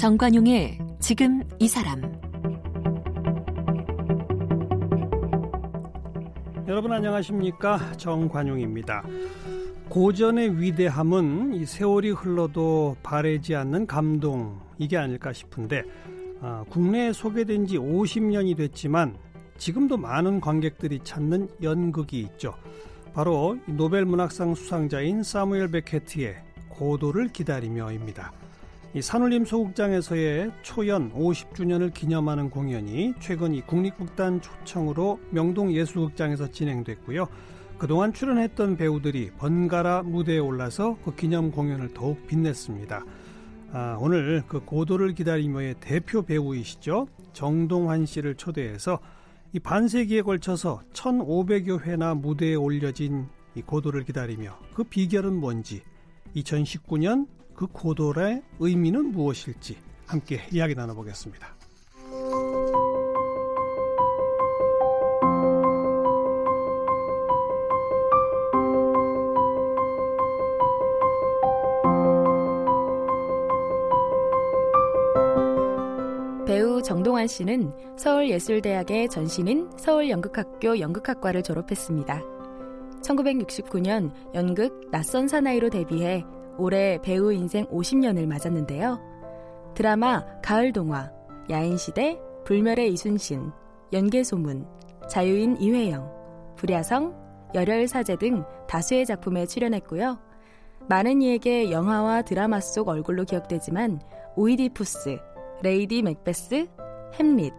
정관용의 지금 이 사람 여러분 안녕하십니까 정관용입니다. 고전의 위대함은 이 세월이 흘러도 바래지 않는 감동 이게 아닐까 싶은데 아, 국내에 소개된 지 50년이 됐지만 지금도 많은 관객들이 찾는 연극이 있죠. 바로 노벨 문학상 수상자인 사무엘 베케트의 고도를 기다리며입니다. 이 산울림 소극장에서의 초연 50주년을 기념하는 공연이 최근 이 국립극단 초청으로 명동 예술극장에서 진행됐고요. 그동안 출연했던 배우들이 번갈아 무대에 올라서 그 기념 공연을 더욱 빛냈습니다. 아, 오늘 그 고도를 기다리며의 대표 배우이시죠. 정동환 씨를 초대해서 이 반세기에 걸쳐서 1500여 회나 무대에 올려진 이 고도를 기다리며 그 비결은 뭔지 2019년 그 고도의 의미는 무엇일지 함께 이야기 나눠보겠습니다. 배우 정동환 씨는 서울예술대학의 전신인 서울연극학교 연극학과를 졸업했습니다. 1969년 연극 낯선 사나이로 데뷔해 올해 배우 인생 50년을 맞았는데요. 드라마 가을 동화, 야인시대, 불멸의 이순신, 연개소문, 자유인 이회영, 불야성, 열혈사제 등 다수의 작품에 출연했고요. 많은 이에게 영화와 드라마 속 얼굴로 기억되지만 오이디푸스, 레이디 맥베스, 햄릿,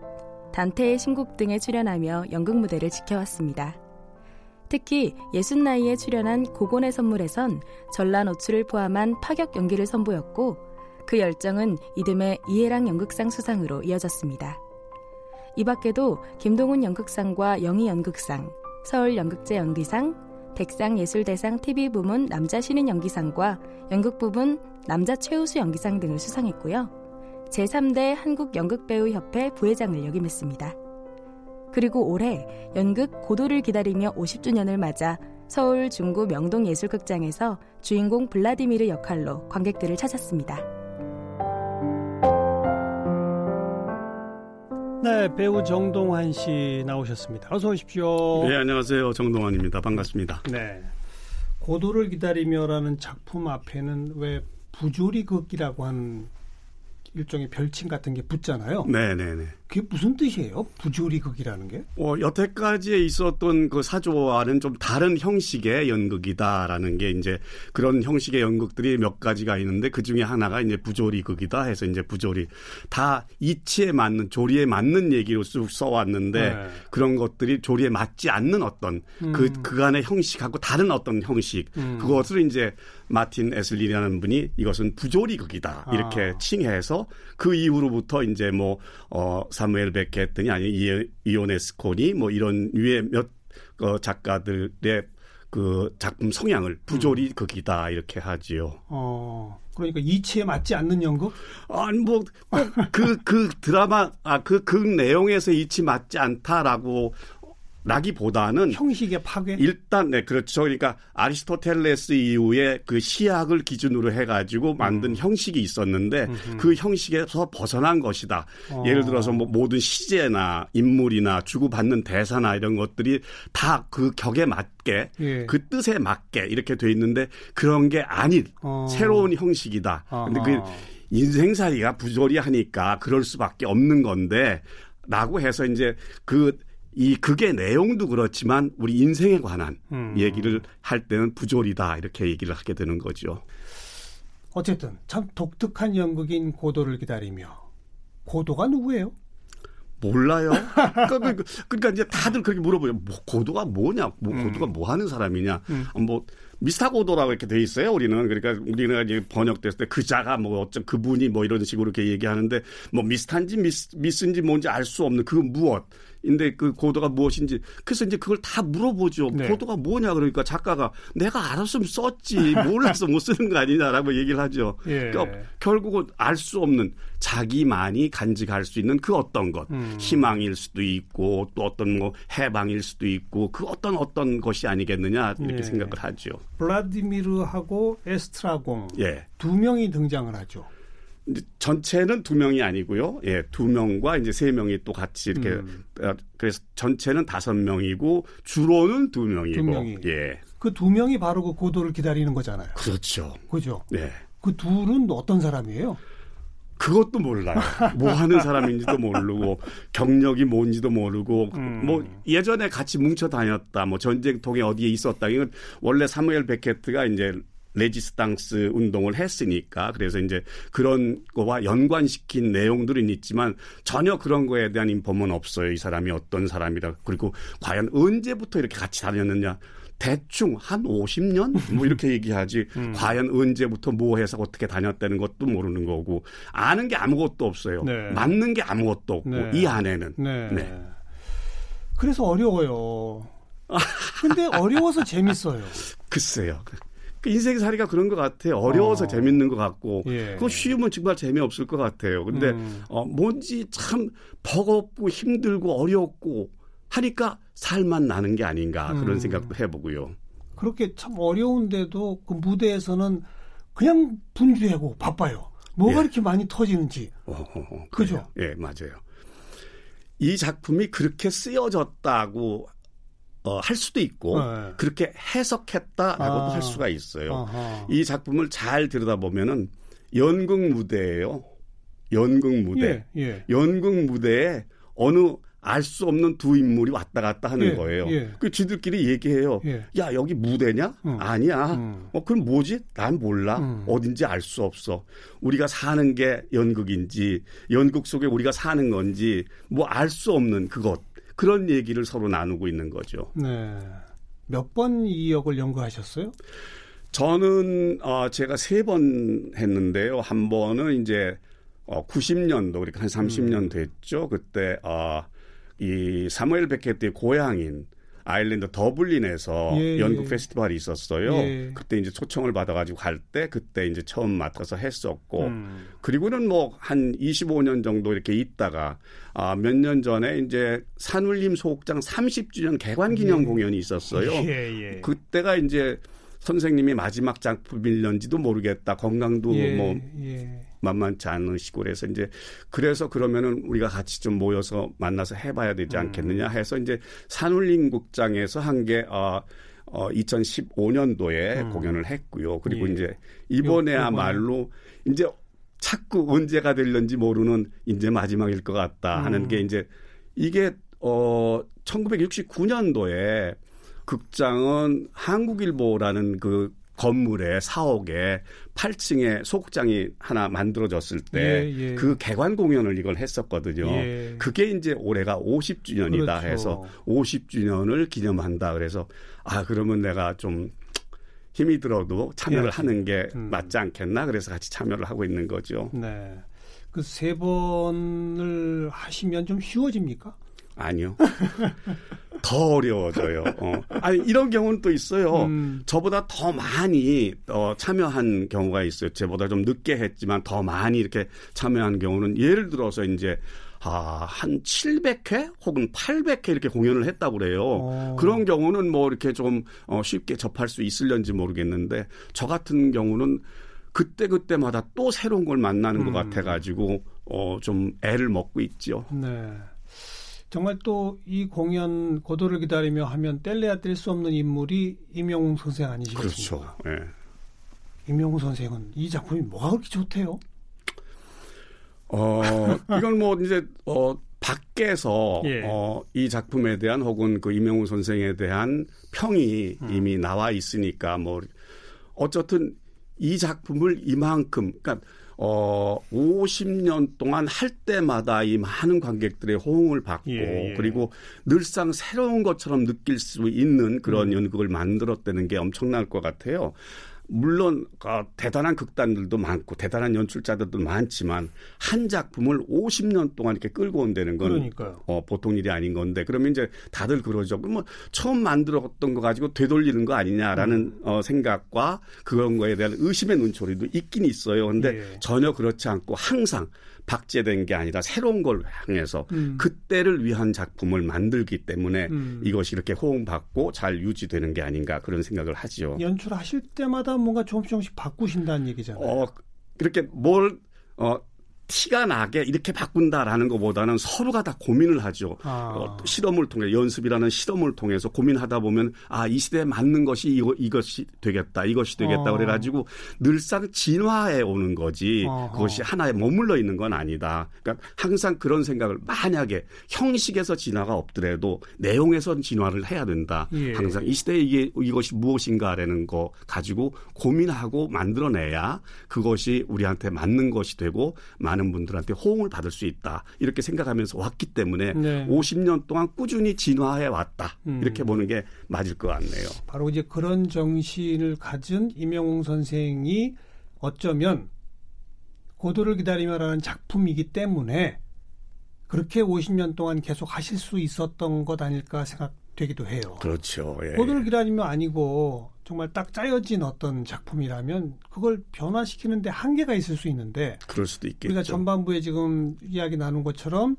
단테의 신곡 등에 출연하며 연극 무대를 지켜왔습니다. 특히 예순 나이에 출연한 고곤의 선물에선 전라 노출을 포함한 파격 연기를 선보였고 그 열정은 이듬해 이해랑 연극상 수상으로 이어졌습니다. 이 밖에도 김동훈 연극상과 영희 연극상, 서울 연극제 연기상, 백상 예술대상 TV 부문 남자 신인 연기상과 연극 부분 남자 최우수 연기상 등을 수상했고요. 제3대 한국연극배우협회 부회장을 역임했습니다. 그리고 올해 연극 고도를 기다리며 50주년을 맞아 서울 중구 명동예술극장에서 주인공 블라디미르 역할로 관객들을 찾았습니다. 네, 배우 정동환 씨 나오셨습니다. 어서 오십시오. 네, 안녕하세요. 정동환입니다. 반갑습니다. 네. 고도를 기다리며라는 작품 앞에는 왜 부조리극이라고 하는 일종의 별칭 같은 게 붙잖아요. 네 네 네. 그게 무슨 뜻이에요? 부조리극이라는 게? 어, 여태까지 있었던 그 사조와는 좀 다른 형식의 연극이다라는 게 이제 그런 형식의 연극들이 몇 가지가 있는데 그 중에 하나가 이제 부조리극이다 해서 이제 부조리 다 이치에 맞는 조리에 맞는 얘기로 쭉 써왔는데 네. 그런 것들이 조리에 맞지 않는 어떤 그, 음. 그 그간의 형식하고 다른 어떤 형식 음. 그것을 이제 마틴 에슬리라는 분이 이것은 부조리극이다 이렇게 아. 칭해서 그 이후로부터 이제 뭐 어. 사무엘 베켓더니 아니 이오네스코니 뭐 이런 유의 몇 어, 작가들의 그 작품 성향을 부조리 음. 극이다 이렇게 하지요. 어. 그러니까 이치에 맞지 않는 연극? 아니 뭐그그 그 드라마 아그극 그 내용에서 이치 맞지 않다라고 라기보다는 형식의 파괴 일단 네 그렇죠 그러니까 아리스토텔레스 이후에 그 시학을 기준으로 해가지고 만든 음. 형식이 있었는데 음흠. 그 형식에서 벗어난 것이다 어. 예를 들어서 뭐 모든 시제나 인물이나 주고받는 대사나 이런 것들이 다 그 격에 맞게 예. 그 뜻에 맞게 이렇게 돼 있는데 그런 게 아닌 어. 새로운 형식이다 어 근데 그 인생살이가 부조리하니까 그럴 수밖에 없는 건데 라고 해서 이제 그 이 극의 내용도 그렇지만 우리 인생에 관한 음. 얘기를 할 때는 부조리다 이렇게 얘기를 하게 되는 거죠. 어쨌든 참 독특한 연극인 고도를 기다리며 고도가 누구예요? 몰라요. 그러니까, 그러니까 이제 다들 그렇게 물어보요. 뭐 고도가 뭐냐? 뭐 음. 고도가 뭐 하는 사람이냐? 음. 뭐 미스터 고도라고 이렇게 돼 있어요. 우리는 그러니까 우리는 이제 번역됐을 때 그자가 뭐 어쩜 그분이 뭐 이런 식으로 이렇게 얘기하는데 뭐 미스탄지 미스 미스인지 뭔지 알 수 없는 그 무엇. 인데 그 고도가 무엇인지 그래서 이제 그걸 다 물어보죠. 네. 고도가 뭐냐 그러니까 작가가 내가 알았으면 썼지 몰라서 못 쓰는 거 아니냐라고 얘기를 하죠. 예. 그러니까 결국은 알 수 없는 자기만이 간직할 수 있는 그 어떤 것 음. 희망일 수도 있고 또 어떤 뭐 해방일 수도 있고 그 어떤 어떤 것이 아니겠느냐 이렇게 예. 생각을 하죠. 블라디미르하고 에스트라공 예. 두 명이 등장을 하죠. 전체는 두 명이 아니고요. 예, 두 명과 이제 세 명이 또 같이 이렇게 음. 어, 그래서 전체는 다섯 명이고 주로는 두 명이고. 두 명이. 예. 그 두 명이 바로 그 고도를 기다리는 거잖아요. 그렇죠. 그죠. 네. 그 둘은 어떤 사람이에요? 그것도 몰라요. 뭐 하는 사람인지도 모르고 경력이 뭔지도 모르고 음. 뭐 예전에 같이 뭉쳐 다녔다. 뭐 전쟁통에 어디에 있었다. 이건 원래 사무엘 베케트가 이제 레지스탕스 운동을 했으니까 그래서 이제 그런 거와 연관시킨 내용들은 있지만 전혀 그런 거에 대한 인폼은 없어요. 이 사람이 어떤 사람이라 그리고 과연 언제부터 이렇게 같이 다녔느냐. 대충 한 50년 뭐 이렇게 얘기하지 음. 과연 언제부터 뭐 해서 어떻게 다녔다는 것도 모르는 거고 아는 게 아무것도 없어요. 네. 맞는 게 아무것도 없고 네. 이 안에는. 네. 네. 그래서 어려워요. 근데 어려워서 재밌어요. 글쎄요. 그 인생살이가 그런 것 같아요. 어려워서 어. 재밌는 것 같고, 예. 그거 쉬우면 정말 재미없을 것 같아요. 근데, 음. 어, 뭔지 참 버겁고 힘들고 어렵고 하니까 살만 나는 게 아닌가 그런 음. 생각도 해보고요. 그렇게 참 어려운데도 그 무대에서는 그냥 분주하고 바빠요. 뭐가 예. 이렇게 많이 터지는지. 어허허, 그죠? 예, 맞아요. 이 작품이 그렇게 쓰여졌다고 어, 할 수도 있고 네. 그렇게 해석했다라고도 아. 할 수가 있어요. 아하. 이 작품을 잘 들여다보면은 연극 무대예요. 연극 무대. 예, 예. 연극 무대에 어느 알 수 없는 두 인물이 왔다 갔다 하는 예, 거예요. 예. 그 쥐들끼리 얘기해요. 예. 야 여기 무대냐? 음. 아니야. 음. 어 그럼 뭐지? 난 몰라. 음. 어딘지 알 수 없어. 우리가 사는 게 연극인지 연극 속에 우리가 사는 건지 뭐 알 수 없는 그것. 그런 얘기를 서로 나누고 있는 거죠. 네. 몇 번 이 역을 연구하셨어요? 저는 어 제가 세 번 했는데요. 한 번은 이제 어 90년도 그러니까 한 30년 음. 됐죠. 그때 어 이 사무엘 베켓의 고향인 아일랜드 더블린에서 예, 연극 예. 페스티벌이 있었어요. 예. 그때 이제 초청을 받아가지고 갈 때 그때 이제 처음 맡아서 했었고 음. 그리고는 뭐 한 25년 정도 이렇게 있다가 아, 몇 년 전에 이제 산울림 소극장 30주년 개관 기념 예. 공연이 있었어요. 예, 예. 그때가 이제 선생님이 마지막 작품일런지도 모르겠다. 건강도 뭐 만만치 않은 시골에서 이제 그래서 그러면은 우리가 같이 좀 모여서 만나서 해봐야 되지 음. 않겠느냐 해서 이제 산울림 국장에서 한게 어, 어 2015년도에 음. 공연을 했고요. 그리고 예. 이제 이번에야말로 이제 자꾸 언제가 될런지 모르는 이제 마지막일 것 같다 하는 음. 게 이제 이게 어 1969년도에 극장은 한국일보라는 그 건물에 사옥에 8층에 소극장이 하나 만들어졌을 때그 예, 예. 그 개관 공연을 이걸 했었거든요. 예. 그게 이제 올해가 50주년이다 그렇죠. 해서 50주년을 기념한다. 그래서 아 그러면 내가 좀 힘이 들어도 참여를 예. 하는 게 음. 맞지 않겠나 그래서 같이 참여를 하고 있는 거죠. 네. 그 세 번을 하시면 좀 쉬워집니까? 아니요. 더 어려워져요. 어. 아니 이런 경우는 또 있어요. 음. 저보다 더 많이 어, 참여한 경우가 있어요. 저보다 좀 늦게 했지만 더 많이 이렇게 참여한 경우는 예를 들어서 이제 아, 한 700회 혹은 800회 이렇게 공연을 했다고 그래요. 오. 어. 그런 경우는 뭐 이렇게 좀 어, 쉽게 접할 수 있을런지 모르겠는데 저 같은 경우는 그때 그때마다 또 새로운 걸 만나는 음. 것 같아가지고 어, 좀 애를 먹고 있죠. 네. 정말 또 이 공연 고도를 기다리며 하면 뗄래야 뗄 수 없는 인물이 임영웅 선생 아니시겠습니까? 그렇죠. 네. 임영웅 선생은 이 작품이 뭐가 그렇게 좋대요? 어, 이건 뭐 이제 어 밖에서 예. 어, 이 작품에 대한 혹은 그 임영웅 선생에 대한 평이 음. 이미 나와 있으니까 뭐 어쨌든 이 작품을 이만큼 그러니까 어 50년 동안 할 때마다 이 많은 관객들의 호응을 받고 예, 예. 그리고 늘상 새로운 것처럼 느낄 수 있는 그런 음. 연극을 만들었다는 게 엄청날 것 같아요. 물론 어, 대단한 극단들도 많고 대단한 연출자들도 많지만 한 작품을 50년 동안 이렇게 끌고 온다는 건 어, 보통 일이 아닌 건데 그러면 이제 다들 그러죠. 그럼 뭐 처음 만들었던 거 가지고 되돌리는 거 아니냐라는 음. 어, 생각과 그런 거에 대한 의심의 눈초리도 있긴 있어요. 근데 예. 전혀 그렇지 않고 항상 박제된 게 아니라 새로운 걸 향해서 음. 그때를 위한 작품을 만들기 때문에 음. 이것이 이렇게 호응받고 잘 유지되는 게 아닌가 그런 생각을 하지요. 연출하실 때마다 뭔가 조금씩 조금씩 바꾸신다는 얘기잖아요. 어, 이렇게 뭘 어 티가 나게 이렇게 바꾼다라는 것보다는 서로가 다 고민을 하죠. 아. 어, 실험을 통해 연습이라는 실험을 통해서 고민하다 보면 아 이 시대에 맞는 것이 이거 이것이 되겠다 이것이 되겠다 어. 그래가지고 늘상 진화해 오는 거지 어허. 그것이 하나에 머물러 있는 건 아니다. 그러니까 항상 그런 생각을 만약에 형식에서 진화가 없더라도 내용에선 진화를 해야 된다. 예. 항상 이 시대에 이게 이것이 무엇인가라는 거 가지고 고민하고 만들어내야 그것이 우리한테 맞는 것이 되고 많은 많은 분들한테 호응을 받을 수 있다. 이렇게 생각하면서 왔기 때문에 네. 50년 동안 꾸준히 진화해 왔다. 음. 이렇게 보는 게 맞을 것 같네요. 바로 이제 그런 정신을 가진 임영웅 선생이 어쩌면 고도를 기다리며라는 작품이기 때문에 그렇게 50년 동안 계속 하실 수 있었던 것 아닐까 생각되기도 해요. 그렇죠. 예. 고도를 기다리며 아니고 정말 딱 짜여진 어떤 작품이라면 그걸 변화시키는데 한계가 있을 수 있는데 그럴 수도 있겠죠. 우리가 전반부에 지금 이야기 나눈 것처럼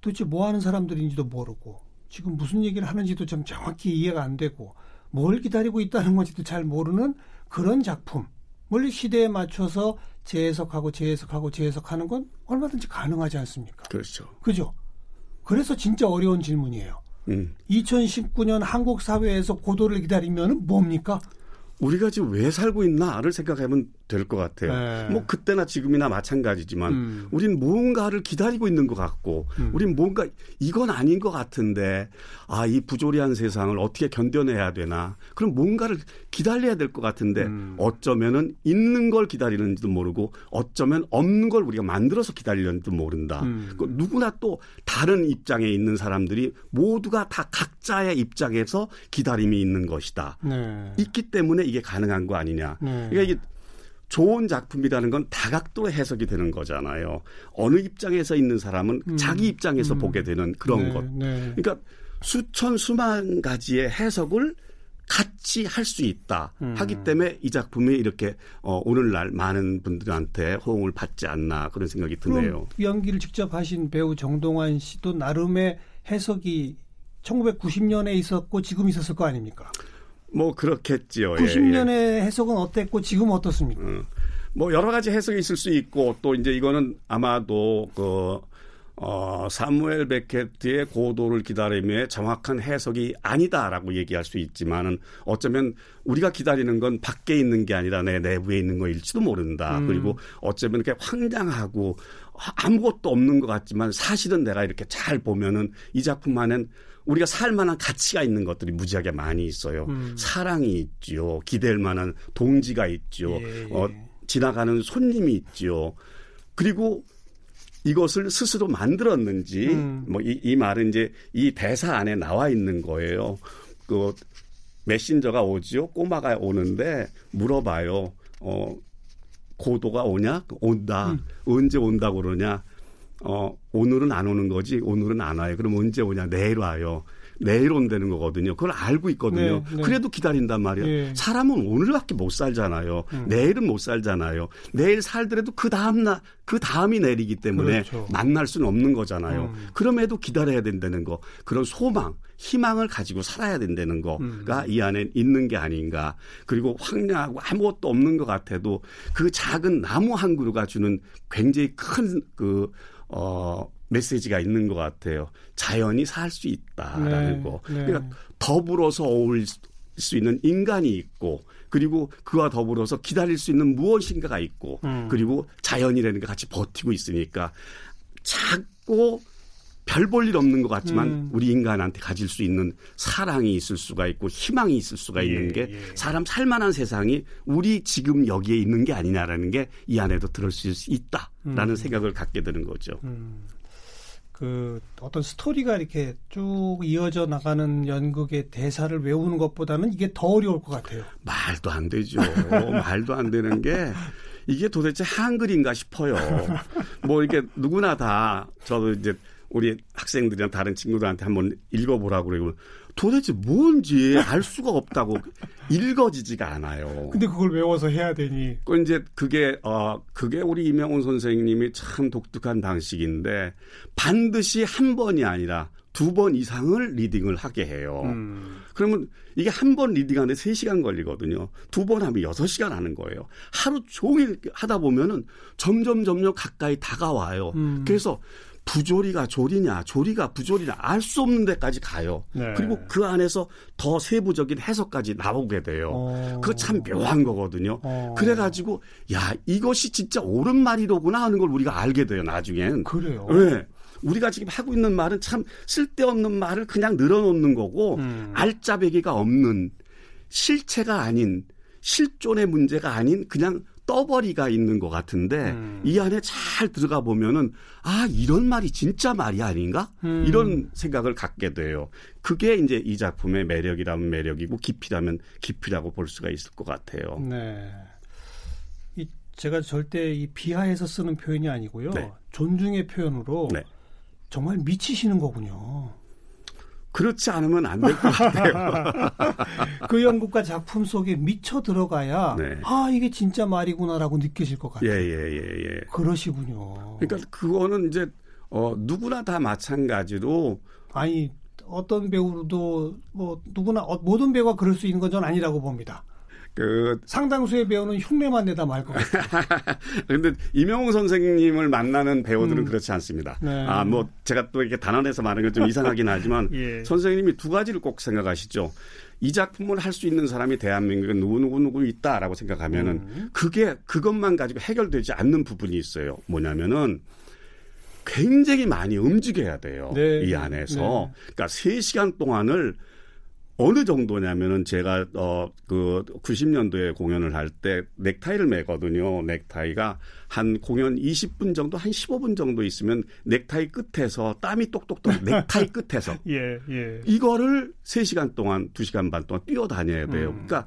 도대체 뭐 하는 사람들인지도 모르고 지금 무슨 얘기를 하는지도 좀 정확히 이해가 안 되고 뭘 기다리고 있다는 건지도 잘 모르는 그런 작품. 멀리 시대에 맞춰서 재해석하고 재해석하고 재해석하는 건 얼마든지 가능하지 않습니까? 그렇죠. 그죠? 그래서 진짜 어려운 질문이에요. 음. 2019년 한국 사회에서 고도를 기다리면 뭡니까? 우리가 지금 왜 살고 있나를 생각하면 될 것 같아요. 네. 뭐 그때나 지금이나 마찬가지지만 음. 우린 무언가를 기다리고 있는 것 같고 음. 우린 뭔가 이건 아닌 것 같은데 아 이 부조리한 세상을 어떻게 견뎌내야 되나 그럼 뭔가를 기다려야 될 것 같은데 음. 어쩌면은 있는 걸 기다리는지도 모르고 어쩌면 없는 걸 우리가 만들어서 기다리는지도 모른다. 음. 그 누구나 또 다른 입장에 있는 사람들이 모두가 다 각자의 입장에서 기다림이 있는 것이다. 네. 있기 때문에 이게 가능한 거 아니냐. 네. 그러니까 이게 좋은 작품이라는 건 다각도로 해석이 되는 거잖아요. 어느 입장에서 있는 사람은 음. 자기 입장에서 음. 보게 되는 그런 네, 것. 네. 그러니까 수천 수만 가지의 해석을 같이 할 수 있다 음. 하기 때문에 이 작품이 이렇게 어, 오늘날 많은 분들한테 호응을 받지 않나 그런 생각이 드네요. 연기를 직접 하신 배우 정동환 씨도 나름의 해석이 1990년에 있었고 지금 있었을 거 아닙니까? 뭐 그렇겠지요. 90년의 예, 예. 해석은 어땠고 지금 어떻습니까? 음, 뭐 여러 가지 해석이 있을 수 있고 또 이제 이거는 아마도 그 어, 사무엘 베케트의 고도를 기다림에 정확한 해석이 아니다라고 얘기할 수 있지만은 어쩌면 우리가 기다리는 건 밖에 있는 게 아니라 내 내부에 있는 거일지도 모른다. 음. 그리고 어쩌면 이렇게 황당하고 아무것도 없는 것 같지만 사실은 내가 이렇게 잘 보면은 이 작품 안엔 우리가 살 만한 가치가 있는 것들이 무지하게 많이 있어요. 음. 사랑이 있지요. 기댈 만한 동지가 있죠. 예, 예. 어, 지나가는 손님이 있지요. 그리고 이것을 스스로 만들었는지 음. 뭐이 이 말은 이제 이 대사 안에 나와 있는 거예요. 그 메신저가 오지요. 꼬마가 오는데 물어봐요. 어 고도가 오냐? 온다. 음. 언제 온다고 그러냐? 어 오늘은 안 오는 거지. 오늘은 안 와요. 그럼 언제 오냐? 내일 와요. 내일 온다는 거거든요. 그걸 알고 있거든요. 네, 네. 그래도 기다린단 말이에요. 네. 사람은 오늘밖에 못 살잖아요. 음. 내일은 못 살잖아요. 내일 살더라도 그 다음 날, 그 다음이 내리기 때문에 그렇죠. 만날 수는 없는 거잖아요. 음. 그럼에도 기다려야 된다는 거. 그런 소망, 희망을 가지고 살아야 된다는 거가 음. 이 안에 있는 게 아닌가. 그리고 황량하고 아무것도 없는 것 같아도 그 작은 나무 한 그루가 주는 굉장히 큰 그, 어, 메시지가 있는 것 같아요. 자연이 살 수 있다라는 네, 거. 네. 그러니까 더불어서 어울릴 수 있는 인간이 있고 그리고 그와 더불어서 기다릴 수 있는 무엇인가가 있고 음. 그리고 자연이라는 게 같이 버티고 있으니까 작고 별 볼 일 없는 것 같지만 음. 우리 인간한테 가질 수 있는 사랑이 있을 수가 있고 희망이 있을 수가 예, 있는 게 예. 사람 살만한 세상이 우리 지금 여기에 있는 게 아니냐라는 게 이 안에도 들을 수 있다라는 음. 생각을 갖게 되는 거죠. 음. 그 어떤 스토리가 이렇게 쭉 이어져 나가는 연극의 대사를 외우는 것보다는 이게 더 어려울 것 같아요. 말도 안 되죠. 말도 안 되는 게 이게 도대체 한글인가 싶어요. 뭐 이게 누구나 다 저도 이제 우리 학생들이나 다른 친구들한테 한번 읽어보라고 그러고 도대체 뭔지 알 수가 없다고 읽어지지가 않아요. 근데 그걸 외워서 해야 되니. 그 이제 그게 어 그게 우리 이명훈 선생님이 참 독특한 방식인데 반드시 한 번이 아니라 두 번 이상을 리딩을 하게 해요. 음. 그러면 이게 한 번 리딩하는데 3시간 걸리거든요. 두 번 하면 6시간 하는 거예요. 하루 종일 하다 보면은 점점 점점 가까이 다가와요. 음. 그래서 부조리가 조리냐, 조리가 부조리냐 알 수 없는 데까지 가요. 네. 그리고 그 안에서 더 세부적인 해석까지 나오게 돼요. 어. 그거 참 묘한 거거든요. 어. 그래가지고 야 이것이 진짜 옳은 말이로구나 하는 걸 우리가 알게 돼요. 나중엔. 그래요. 네. 우리가 지금 하고 있는 말은 참 쓸데없는 말을 그냥 늘어놓는 거고 음. 알짜배기가 없는 실체가 아닌 실존의 문제가 아닌 그냥 떠버리가 있는 것 같은데 음. 이 안에 잘 들어가 보면은 아 이런 말이 진짜 말이 아닌가 음. 이런 생각을 갖게 돼요. 그게 이제 이 작품의 매력이라면 매력이고 깊이라면 깊이라고 볼 수가 있을 것 같아요. 네. 이 제가 절대 이 비하해서 쓰는 표현이 아니고요. 네. 존중의 표현으로 네. 정말 미치시는 거군요. 그렇지 않으면 안 될 것 같아요. 그 연극과 작품 속에 미쳐 들어가야 네. 아 이게 진짜 말이구나라고 느껴질 것 같아요. 예예예 예, 예, 예. 그러시군요. 그러니까 그거는 이제 어 누구나 다 마찬가지로 아니 어떤 배우도 뭐 누구나 어, 모든 배우가 그럴 수 있는 건 전 아니라고 봅니다. 그 상당수의 배우는 흉내만 내다 말 것 같아요. 그런데 이명웅 선생님을 만나는 배우들은 음. 그렇지 않습니다. 네. 아, 뭐 제가 또 이렇게 단언해서 말하는 건 좀 이상하긴 하지만 예. 선생님이 두 가지를 꼭 생각하시죠. 이 작품을 할 수 있는 사람이 대한민국에 누구 누구 누구 있다라고 생각하면은 음. 그게 그것만 가지고 해결되지 않는 부분이 있어요. 뭐냐면은 굉장히 많이 움직여야 돼요. 네. 이 안에서. 네. 그러니까 3시간 동안을 어느 정도냐면은 제가 어 그 90년도에 공연을 할 때 넥타이를 매거든요. 넥타이가 한 공연 20분 정도 한 15분 정도 있으면 넥타이 끝에서 땀이 똑똑똑 넥타이 끝에서 예, 예. 이거를 3시간 동안 2시간 반 동안 뛰어다녀야 돼요. 음. 그러니까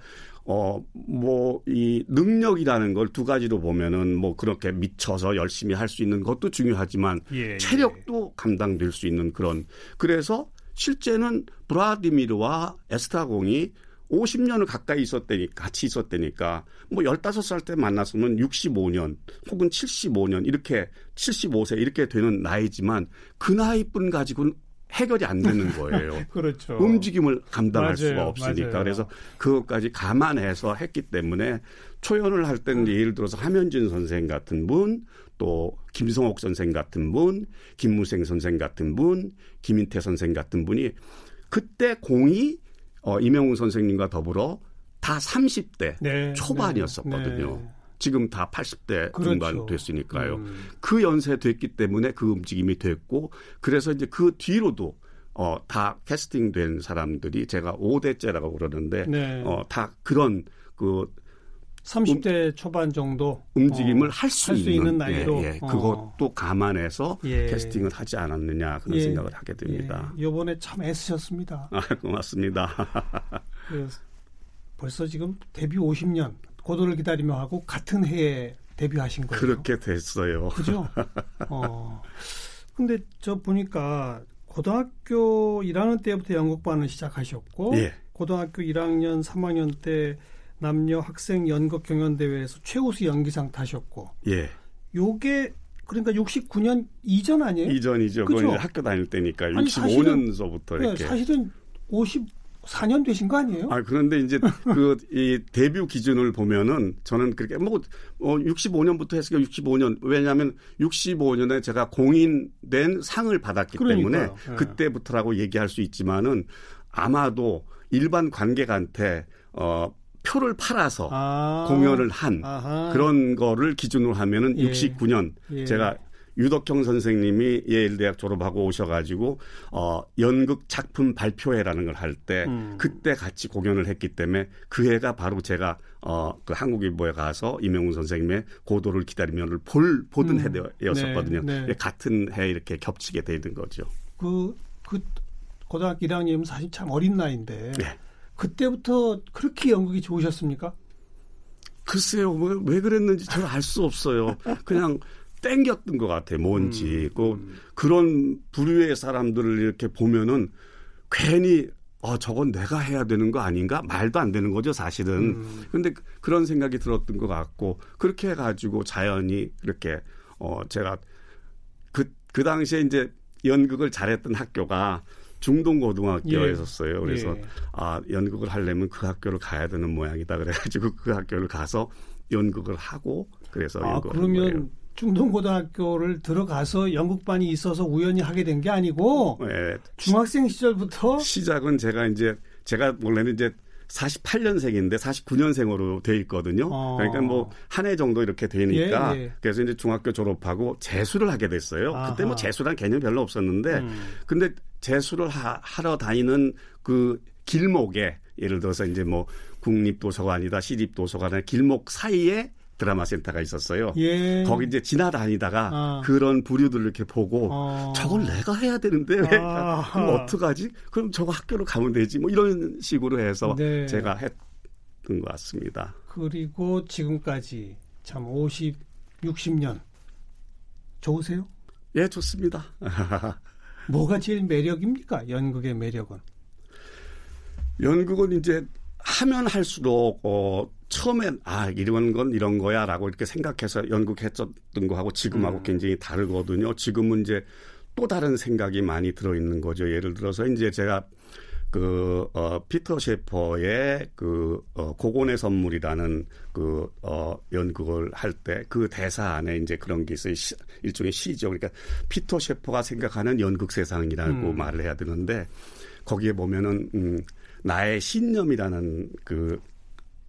어, 뭐, 이 능력이라는 걸 두 가지로 보면은 뭐 그렇게 미쳐서 열심히 할 수 있는 것도 중요하지만 예, 예. 체력도 예. 감당될 수 있는 그런 그래서 실제는 브라디미르와 에스타공이 50년을 가까이 있었다니 같이 있었다니까 뭐 15살 때 만났으면 65년 혹은 75년 이렇게 75세 이렇게 되는 나이지만 그 나이뿐 가지고는 해결이 안 되는 거예요. 그렇죠. 움직임을 감당할 맞아요, 수가 없으니까. 맞아요. 그래서 그것까지 감안해서 했기 때문에 초연을 할 때는 예를 들어서 하면진 선생 같은 분, 또 김성옥 선생 같은 분, 김무생 선생 같은 분, 김인태 선생 같은 분이 그때 공이 어, 이명웅 선생님과 더불어 다 30대 네, 초반이었었거든요. 네, 네. 지금 다 80대 그렇죠. 중반 됐으니까요. 음. 그 연세 됐기 때문에 그 움직임이 됐고 그래서 이제 그 뒤로도 어, 다 캐스팅된 사람들이 제가 5대째라고 그러는데 네. 어, 다 그런 그 30대 음, 초반 정도 움직임을 어, 할수 있는, 있는, 나이로 예, 예. 어. 그것도 감안해서 예. 캐스팅을 하지 않았느냐 그런 예. 생각을 하게 됩니다. 예. 이번에 참 애쓰셨습니다. 아, 고맙습니다. 그, 벌써 지금 데뷔 50년 고도를 기다리며 하고 같은 해에 데뷔하신 거예요. 그렇게 됐어요. 그죠? 어. 근데 저 보니까 고등학교 1학년 때부터 연극반을 시작하셨고 예. 고등학교 1학년, 3학년 때 남녀 학생 연극 경연 대회에서 최우수 연기상 타셨고. 예. 요게 그러니까 69년 이전 아니에요? 이전이죠. 그죠? 학교 다닐 때니까 65년서부터 이렇게. 네, 사실은 54년 되신 거 아니에요? 아 그런데 이제 그 이 데뷔 기준을 보면은 저는 그렇게 뭐 어, 65년부터 했으니까 65년 왜냐하면 65년에 제가 공인된 상을 받았기 그러니까요. 때문에 네. 그때부터라고 얘기할 수 있지만은 아마도 일반 관객한테 어 표를 팔아서 아, 공연을 한 아하. 그런 거를 기준으로 하면은 예. 69년 예. 제가 유덕형 선생님이 예일대학 졸업하고 오셔가지고 어 연극 작품 발표회라는 걸 할때 음. 그때 같이 공연을 했기 때문에 그 해가 바로 제가 어 그 한국일보에 가서 이명훈 선생님의 고도를 기다리면을 볼 보던 음. 해였었거든요. 네, 네. 같은 해 이렇게 겹치게 되는 거죠. 그, 그 고등학교 1학년이면 사실 참 어린 나이인데 네. 그때부터 그렇게 연극이 좋으셨습니까? 글쎄요, 뭐, 왜 그랬는지 저는 알수 없어요. 그냥 땡겼던 것 같아요, 뭔지. 음, 그, 음. 그런 부류의 사람들을 이렇게 보면은 괜히, 어, 저건 내가 해야 되는 거 아닌가? 말도 안 되는 거죠, 사실은. 음. 근데 그런 생각이 들었던 것 같고, 그렇게 해가지고 자연히 이렇게, 어, 제가 그, 그 당시에 이제 연극을 잘했던 학교가 중동 고등학교였었어요. 그래서 예. 아 연극을 하려면 그 학교를 가야 되는 모양이다. 그래가지고 그 학교를 가서 연극을 하고 그래서 아, 연극을. 그러면 중동 고등학교를 들어가서 연극반이 있어서 우연히 하게 된 게 아니고 예, 중학생 시절부터 시작은 제가 이제 제가 원래는 이제 48년생인데 49년생으로 돼 있거든요. 어. 그러니까 뭐 한 해 정도 이렇게 되니까 예, 예. 그래서 이제 중학교 졸업하고 재수를 하게 됐어요. 그때 아하. 뭐 재수란 개념 별로 없었는데 음. 근데 재수를 하, 하러 다니는 그 길목에 예를 들어서 이제 뭐 국립도서관이다 시립도서관이나 길목 사이에 드라마 센터가 있었어요. 예. 거기 이제 지나다니다가 아. 그런 부류들을 이렇게 보고 어. 저걸 내가 해야 되는데 왜 아하. 그럼 어떡하지? 그럼 저거 학교로 가면 되지. 뭐 이런 식으로 해서 네. 제가 했던 것 같습니다. 그리고 지금까지 참 50, 60년 좋으세요? 예, 좋습니다. 뭐가 제일 매력입니까? 연극의 매력은. 연극은 이제 하면 할수록 어 처음엔 아 이런 건 이런 거야라고 이렇게 생각해서 연극했었던 거하고 지금하고 음. 굉장히 다르거든요. 지금은 이제 또 다른 생각이 많이 들어 있는 거죠. 예를 들어서 이제 제가 그, 어, 피터 셰퍼의 그, 어, 고곤의 선물이라는 그, 어, 연극을 할 때 그 대사 안에 이제 그런 게 있어요. 시, 일종의 시죠. 그러니까 피터 셰퍼가 생각하는 연극 세상이라고 음. 말을 해야 되는데 거기에 보면은, 음, 나의 신념이라는 그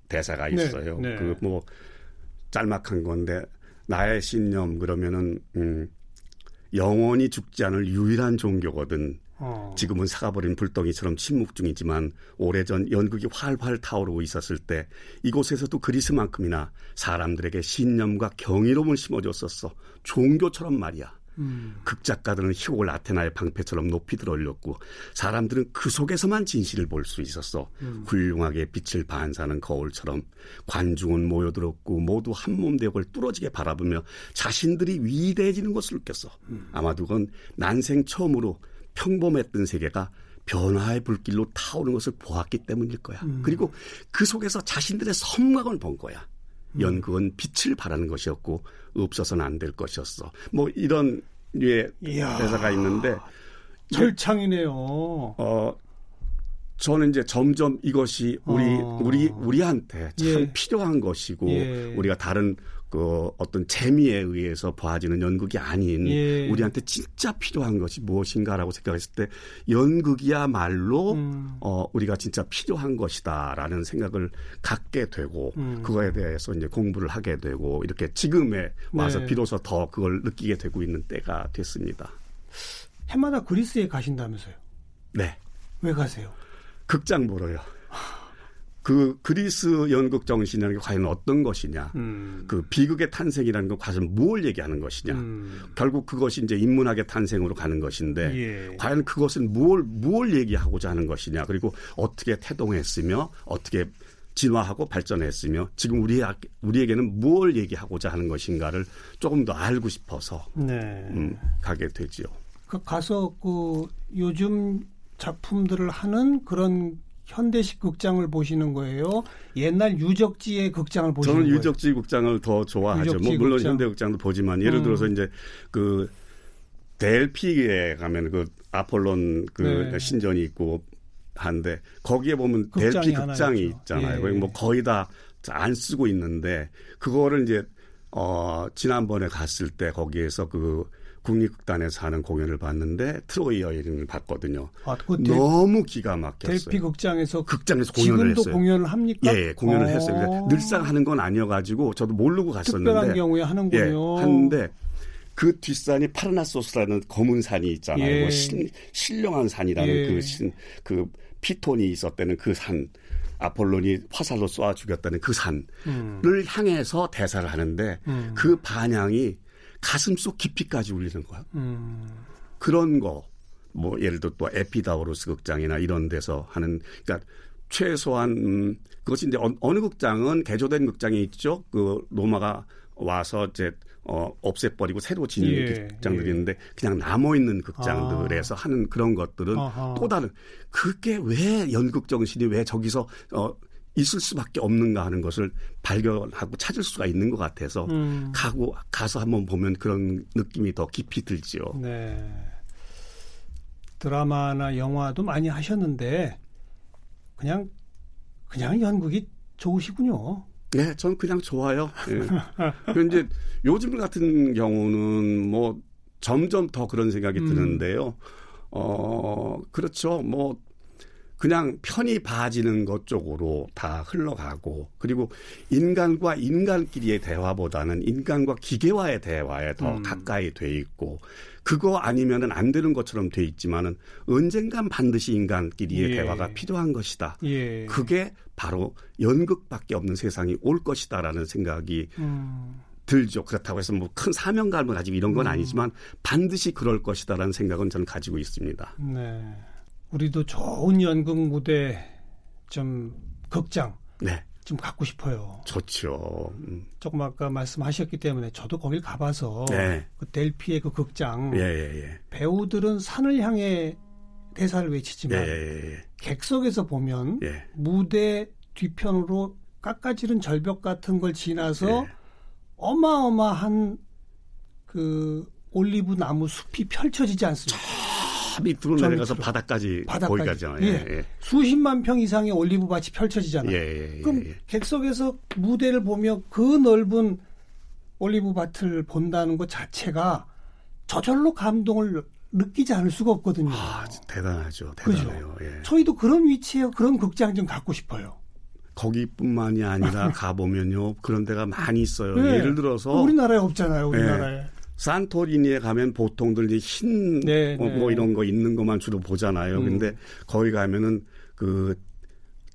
대사가 네, 있어요. 네. 그 뭐, 짤막한 건데, 나의 신념 그러면은, 음, 영원히 죽지 않을 유일한 종교거든. 어. 지금은 사가버린 불덩이처럼 침묵 중이지만 오래전 연극이 활활 타오르고 있었을 때 이곳에서도 그리스만큼이나 사람들에게 신념과 경이로움을 심어줬었어. 종교처럼 말이야. 음. 극작가들은 희곡을 아테나의 방패처럼 높이 들어올렸고 사람들은 그 속에서만 진실을 볼 수 있었어. 음. 훌륭하게 빛을 반사하는 거울처럼 관중은 모여들었고 모두 한몸 되고 뚫어지게 바라보며 자신들이 위대해지는 것을 느꼈어. 아마도 그건 난생 처음으로 평범했던 세계가 변화의 불길로 타오르는 것을 보았기 때문일 거야. 그리고 그 속에서 자신들의 섬광을 본 거야. 연극은 빛을 발하는 것이었고 없어서는 안 될 것이었어. 뭐 이런 류의 이야. 대사가 있는데 절창이네요. 어 저는 이제 점점 이것이 우리 어. 우리 우리한테 참 예. 필요한 것이고 예. 우리가 다른 그 어떤 재미에 의해서 보아지는 연극이 아닌 예. 우리한테 진짜 필요한 것이 무엇인가라고 생각했을 때 연극이야말로 음. 어 우리가 진짜 필요한 것이다라는 생각을 갖게 되고 음. 그거에 대해서 이제 공부를 하게 되고 이렇게 지금에 와서 네. 비로소 더 그걸 느끼게 되고 있는 때가 됐습니다. 해마다 그리스에 가신다면서요. 네. 왜 가세요? 극장 보러요. 그 그리스 연극 정신이라는 게 과연 어떤 것이냐. 음. 그 비극의 탄생이라는 건 과연 무엇을 얘기하는 것이냐. 음. 결국 그것이 이제 인문학의 탄생으로 가는 것인데 예. 과연 그것은 무엇 무엇을 얘기하고자 하는 것이냐. 그리고 어떻게 태동했으며 어떻게 진화하고 발전했으며 지금 우리 우리에게는 무엇을 얘기하고자 하는 것인가를 조금 더 알고 싶어서 네. 음, 가게 되지요. 그 가서 그 요즘 작품들을 하는 그런 현대식 극장을 보시는 거예요. 옛날 유적지의 극장을 보시는 저는 거예요. 유적지 극장을 더 좋아하죠. 뭐 물론 극장. 현대 극장도 보지만 예를 음. 들어서 이제 그 델피에 가면 그 아폴론 그 네. 신전이 있고 한데 거기에 보면 극장이 델피 극장이 있죠. 있잖아요. 예. 뭐 거의 다 안 쓰고 있는데 그거를 이제 어 지난번에 갔을 때 거기에서 그 국립극단에서 하는 공연을 봤는데 트로이 여인을 봤거든요. 아, 그 델, 너무 기가 막혔어요. 델피 극장에서 극장에서 공연을 지금도 했어요. 공연을 합니까? 예, 예, 공연을 어. 했어요. 근데 늘상 하는 건 아니어가지고 저도 모르고 갔었는데 특별한 경우에 하는군요. 예, 하는데 그 뒷산이 파르나소스라는 검은 산이 있잖아요. 예. 그 신, 신령한 산이라는 예. 그 신, 그 피톤이 있었다는 그 산, 아폴론이 화살로 쏘아 죽였다는 그 산을 음. 향해서 대사를 하는데 음. 그 반향이 가슴속 깊이까지 울리는 거야. 음. 그런 거, 뭐 예를 들어 또 에피다우로스 극장이나 이런 데서 하는, 그러니까 최소한 음, 그것이 이제 어- 어느 극장은 개조된 극장이 있죠. 그 로마가 와서 이제 어 없애버리고 새로 지은 예, 극장들이 예. 있는데 그냥 남아 있는 극장들에서 하는 그런 것들은 아하. 또 다른 그게 왜 연극 정신이 왜 저기서 어 있을 수밖에 없는가 하는 것을 발견하고 찾을 수가 있는 것 같아서 음. 가고 가서 한번 보면 그런 느낌이 더 깊이 들지요. 네. 드라마나 영화도 많이 하셨는데 그냥 그냥 연극이 좋으시군요. 네, 저는 그냥 좋아요. 예. 그런데 요즘 같은 경우는 뭐 점점 더 그런 생각이 음. 드는데요. 어, 그렇죠. 뭐 그냥 편히 봐지는 것 쪽으로 다 흘러가고 그리고 인간과 인간끼리의 대화보다는 인간과 기계와의 대화에 더 음. 가까이 돼 있고 그거 아니면은 안 되는 것처럼 돼 있지만은 언젠간 반드시 인간끼리의 예. 대화가 필요한 것이다. 예. 그게 바로 연극밖에 없는 세상이 올 것이다라는 생각이 음. 들죠. 그렇다고 해서 뭐 큰 사명감을 가지고 이런 건 음. 아니지만 반드시 그럴 것이다라는 생각은 저는 가지고 있습니다. 네. 우리도 좋은 연극 무대 좀 극장 네. 좀 갖고 싶어요. 좋죠. 음. 조금 아까 말씀하셨기 때문에 저도 거길 가봐서 네. 그 델피의 그 극장 예, 예, 예. 배우들은 산을 향해 대사를 외치지만 예, 예, 예. 객석에서 보면 무대 뒤편으로 깎아지른 절벽 같은 걸 지나서 어마어마한 그 올리브 나무 숲이 펼쳐지지 않습니까? 밑으로 내려가서 바닥까지, 바닥까지 보이가잖아요. 예. 예. 수십만 평 이상의 올리브 밭이 펼쳐지잖아요. 예, 예, 예 그럼 예. 객석에서 무대를 보며 그 넓은 올리브 밭을 본다는 것 자체가 저절로 감동을 느끼지 않을 수가 없거든요. 아, 대단하죠. 대단해요. 예. 저희도 그런 위치에 그런 극장 좀 갖고 싶어요. 거기뿐만이 아니라 가보면요. 그런 데가 많이 있어요. 네. 예를 들어서. 우리나라에 없잖아요. 우리나라에. 네. 산토리니에 가면 보통들 이제 흰, 네, 뭐, 뭐, 이런 거 있는 것만 주로 보잖아요. 음. 근데 거기 가면은 그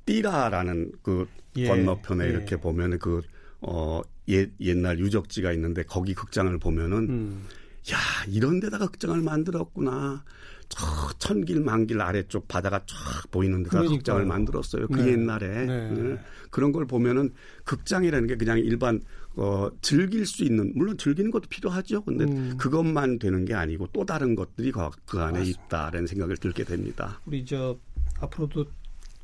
띠라라는 그 예, 건너편에 예. 이렇게 보면은 그, 어, 옛, 옛날 유적지가 있는데 거기 극장을 보면은 음. 야, 이런 데다가 극장을 만들었구나. 저 천길 만길 아래쪽 바다가 쫙 보이는 데다 그러니까요. 극장을 만들었어요. 그 네. 옛날에. 네. 네. 그런 걸 보면은 극장이라는 게 그냥 일반 어, 즐길 수 있는 물론 즐기는 것도 필요하죠. 근데 음. 그것만 되는 게 아니고 또 다른 것들이 그, 그 안에 맞습니다. 있다라는 생각을 들게 됩니다. 우리 저 앞으로도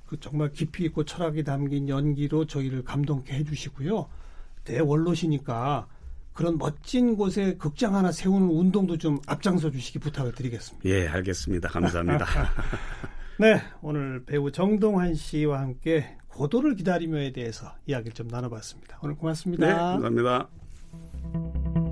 그 정말 깊이 있고 철학이 담긴 연기로 저희를 감동케 해주시고요. 대원로시니까 그런 멋진 곳에 극장 하나 세우는 운동도 좀 앞장서 주시기 부탁을 드리겠습니다. 예, 알겠습니다. 감사합니다. 네, 오늘 배우 정동환 씨와 함께 고도를 기다리며에 대해서 이야기를 좀 나눠봤습니다. 오늘 고맙습니다. 네, 감사합니다.